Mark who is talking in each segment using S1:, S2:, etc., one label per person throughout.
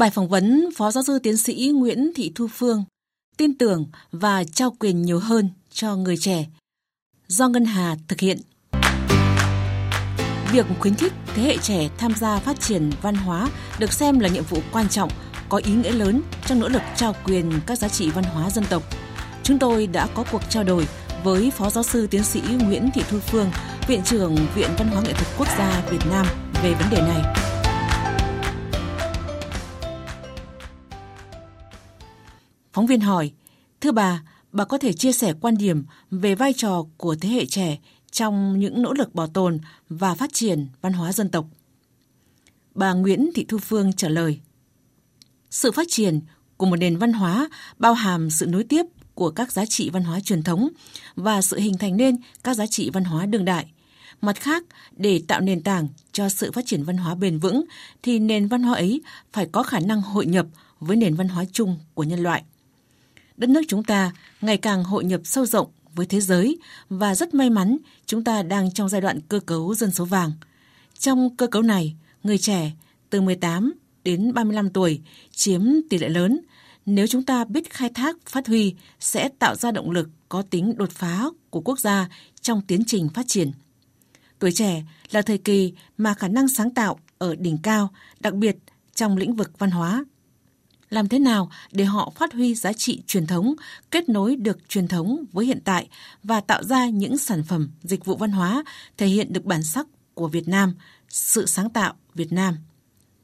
S1: Bài phỏng vấn Phó Giáo sư Tiến sĩ Nguyễn Thị Thu Phương tin tưởng và trao quyền nhiều hơn cho người trẻ do Ngân Hà thực hiện. Việc khuyến khích thế hệ trẻ tham gia phát triển văn hóa được xem là nhiệm vụ quan trọng, có ý nghĩa lớn trong nỗ lực trao quyền các giá trị văn hóa dân tộc. Chúng tôi đã có cuộc trao đổi với Phó Giáo sư Tiến sĩ Nguyễn Thị Thu Phương, Viện trưởng Viện Văn hóa Nghệ thuật Quốc gia Việt Nam về vấn đề này. Phóng viên hỏi, thưa bà, bà có thể chia sẻ quan điểm về vai trò của thế hệ trẻ trong những nỗ lực bảo tồn và phát triển văn hóa dân tộc. Bà Nguyễn Thị Thu Phương trả lời. Sự phát triển của một nền văn hóa bao hàm sự nối tiếp của các giá trị văn hóa truyền thống và sự hình thành nên các giá trị văn hóa đương đại. Mặt khác, để tạo nền tảng cho sự phát triển văn hóa bền vững thì nền văn hóa ấy phải có khả năng hội nhập với nền văn hóa chung của nhân loại. Đất nước chúng ta ngày càng hội nhập sâu rộng với thế giới và rất may mắn chúng ta đang trong giai đoạn cơ cấu dân số vàng. Trong cơ cấu này, người trẻ từ 18 đến 35 tuổi chiếm tỷ lệ lớn. Nếu chúng ta biết khai thác, phát huy sẽ tạo ra động lực có tính đột phá của quốc gia trong tiến trình phát triển. Tuổi trẻ là thời kỳ mà khả năng sáng tạo ở đỉnh cao, đặc biệt trong lĩnh vực văn hóa, làm thế nào để họ phát huy giá trị truyền thống, kết nối được truyền thống với hiện tại và tạo ra những sản phẩm, dịch vụ văn hóa thể hiện được bản sắc của Việt Nam, sự sáng tạo Việt Nam.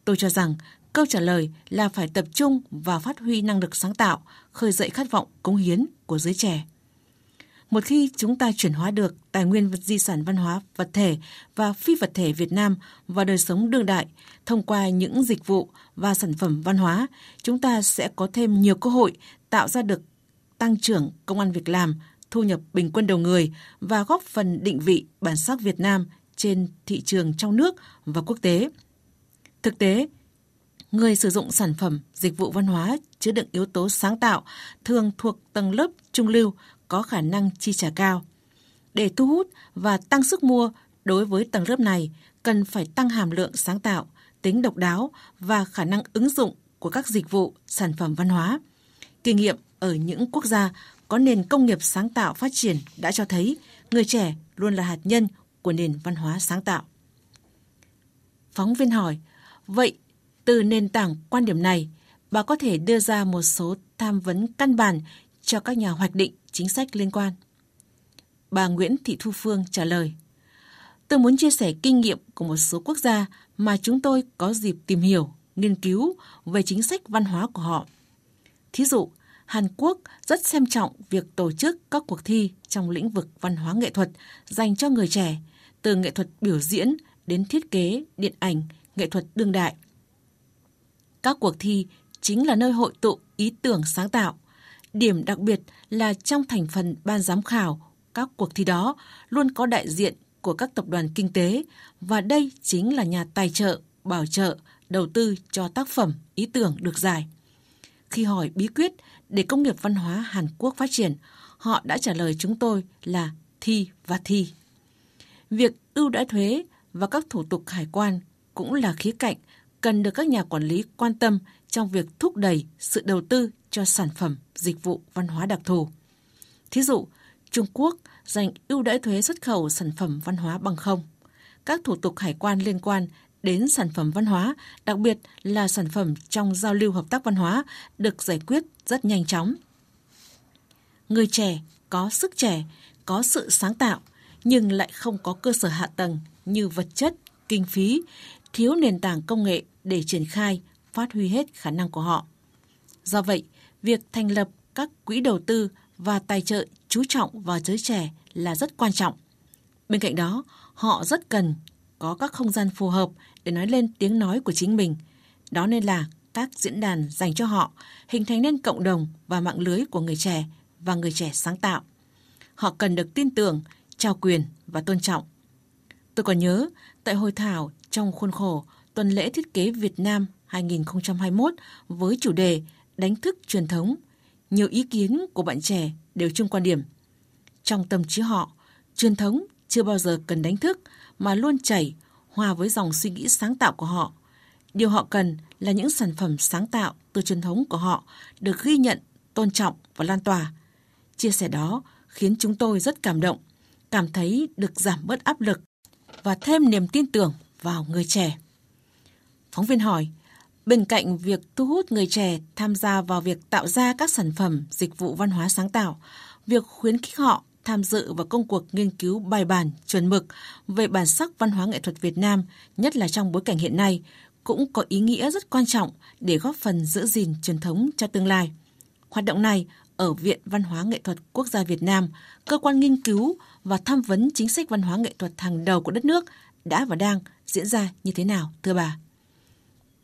S1: Tôi cho rằng câu trả lời là phải tập trung và phát huy năng lực sáng tạo, khơi dậy khát vọng cống hiến của giới trẻ. Một khi chúng ta chuyển hóa được tài nguyên vật di sản văn hóa vật thể và phi vật thể Việt Nam vào đời sống đương đại thông qua những dịch vụ và sản phẩm văn hóa, chúng ta sẽ có thêm nhiều cơ hội tạo ra được tăng trưởng công an việc làm, thu nhập bình quân đầu người và góp phần định vị bản sắc Việt Nam trên thị trường trong nước và quốc tế. Thực tế, người sử dụng sản phẩm, dịch vụ văn hóa chứa đựng yếu tố sáng tạo thường thuộc tầng lớp trung lưu có khả năng chi trả cao. Để thu hút và tăng sức mua đối với tầng lớp này, cần phải tăng hàm lượng sáng tạo, tính độc đáo và khả năng ứng dụng của các dịch vụ, sản phẩm văn hóa. Kinh nghiệm ở những quốc gia có nền công nghiệp sáng tạo phát triển đã cho thấy người trẻ luôn là hạt nhân của nền văn hóa sáng tạo. Phóng viên hỏi, vậy từ nền tảng quan điểm này, bà có thể đưa ra một số tham vấn căn bản cho các nhà hoạch định chính sách liên quan. Bà Nguyễn Thị Thu Phương trả lời. Tôi muốn chia sẻ kinh nghiệm của một số quốc gia mà chúng tôi có dịp tìm hiểu, nghiên cứu về chính sách văn hóa của họ. Thí dụ, Hàn Quốc rất xem trọng việc tổ chức các cuộc thi trong lĩnh vực văn hóa nghệ thuật dành cho người trẻ, từ nghệ thuật biểu diễn đến thiết kế, điện ảnh, nghệ thuật đương đại. Các cuộc thi chính là nơi hội tụ ý tưởng sáng tạo, Điểm đặc biệt là trong thành phần ban giám khảo các cuộc thi đó luôn có đại diện của các tập đoàn kinh tế và đây chính là nhà tài trợ, bảo trợ, đầu tư cho tác phẩm, ý tưởng được giải. Khi hỏi bí quyết để công nghiệp văn hóa Hàn Quốc phát triển, họ đã trả lời chúng tôi là thi và thi. Việc ưu đãi thuế và các thủ tục hải quan cũng là khía cạnh cần được các nhà quản lý quan tâm trong việc thúc đẩy sự đầu tư cho sản phẩm, dịch vụ văn hóa đặc thù. Thí dụ, Trung Quốc dành ưu đãi thuế xuất khẩu sản phẩm văn hóa bằng không. Các thủ tục hải quan liên quan đến sản phẩm văn hóa, đặc biệt là sản phẩm trong giao lưu hợp tác văn hóa, được giải quyết rất nhanh chóng. Người trẻ có sức trẻ, có sự sáng tạo, nhưng lại không có cơ sở hạ tầng như vật chất, kinh phí, thiếu nền tảng công nghệ để triển khai, phát huy hết khả năng của họ. Do vậy, việc thành lập các quỹ đầu tư và tài trợ chú trọng vào giới trẻ là rất quan trọng. Bên cạnh đó, họ rất cần có các không gian phù hợp để nói lên tiếng nói của chính mình. Đó nên là các diễn đàn dành cho họ, hình thành nên cộng đồng và mạng lưới của người trẻ và người trẻ sáng tạo. Họ cần được tin tưởng, trao quyền và tôn trọng. Tôi còn nhớ, tại hội thảo trong khuôn khổ Tuần lễ Thiết kế Việt Nam 2021 với chủ đề đánh thức truyền thống, nhiều ý kiến của bạn trẻ đều chung quan điểm. Trong tâm trí họ, truyền thống chưa bao giờ cần đánh thức mà luôn chảy hòa với dòng suy nghĩ sáng tạo của họ. Điều họ cần là những sản phẩm sáng tạo từ truyền thống của họ được ghi nhận, tôn trọng và lan tỏa. Chia sẻ đó khiến chúng tôi rất cảm động, cảm thấy được giảm bớt áp lực và thêm niềm tin tưởng vào người trẻ. Phóng viên hỏi, bên cạnh việc thu hút người trẻ tham gia vào việc tạo ra các sản phẩm, dịch vụ văn hóa sáng tạo, việc khuyến khích họ tham dự vào công cuộc nghiên cứu bài bản, chuẩn mực về bản sắc văn hóa nghệ thuật Việt Nam, nhất là trong bối cảnh hiện nay, cũng có ý nghĩa rất quan trọng để góp phần giữ gìn truyền thống cho tương lai. Hoạt động này ở Viện Văn hóa Nghệ thuật Quốc gia Việt Nam, cơ quan nghiên cứu và tham vấn chính sách văn hóa nghệ thuật hàng đầu của đất nước đã và đang diễn ra như thế nào, thưa bà?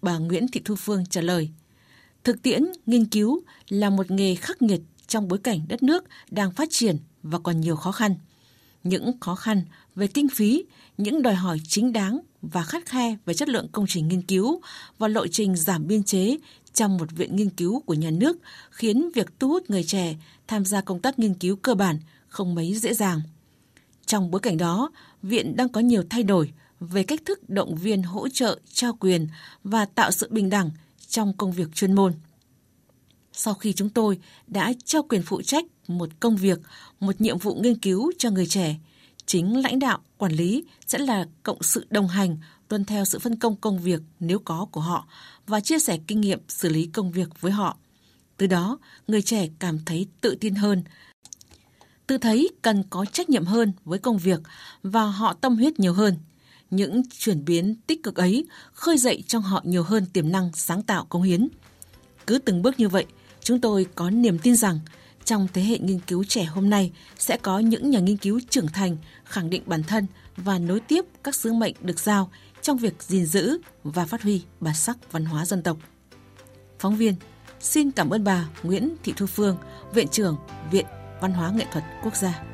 S1: Bà Nguyễn Thị Thu Phương trả lời, thực tiễn nghiên cứu là một nghề khắc nghiệt trong bối cảnh đất nước đang phát triển và còn nhiều khó khăn. Những khó khăn về kinh phí, những đòi hỏi chính đáng và khắt khe về chất lượng công trình nghiên cứu và lộ trình giảm biên chế trong một viện nghiên cứu của nhà nước khiến việc thu hút người trẻ tham gia công tác nghiên cứu cơ bản không mấy dễ dàng. Trong bối cảnh đó, viện đang có nhiều thay đổi về cách thức động viên hỗ trợ, trao quyền và tạo sự bình đẳng trong công việc chuyên môn. Sau khi chúng tôi đã trao quyền phụ trách một công việc, một nhiệm vụ nghiên cứu cho người trẻ, chính lãnh đạo, quản lý sẽ là cộng sự đồng hành, tuân theo sự phân công công việc nếu có của họ và chia sẻ kinh nghiệm xử lý công việc với họ. Từ đó, người trẻ cảm thấy tự tin hơn, tự thấy cần có trách nhiệm hơn với công việc và họ tâm huyết nhiều hơn. Những chuyển biến tích cực ấy khơi dậy trong họ nhiều hơn tiềm năng sáng tạo công hiến. Cứ từng bước như vậy, chúng tôi có niềm tin rằng trong thế hệ nghiên cứu trẻ hôm nay sẽ có những nhà nghiên cứu trưởng thành khẳng định bản thân và nối tiếp các sứ mệnh được giao trong việc gìn giữ và phát huy bản sắc văn hóa dân tộc. Phóng viên, xin cảm ơn bà Nguyễn Thị Thu Phương, Viện trưởng Viện Văn hóa Nghệ thuật Quốc gia.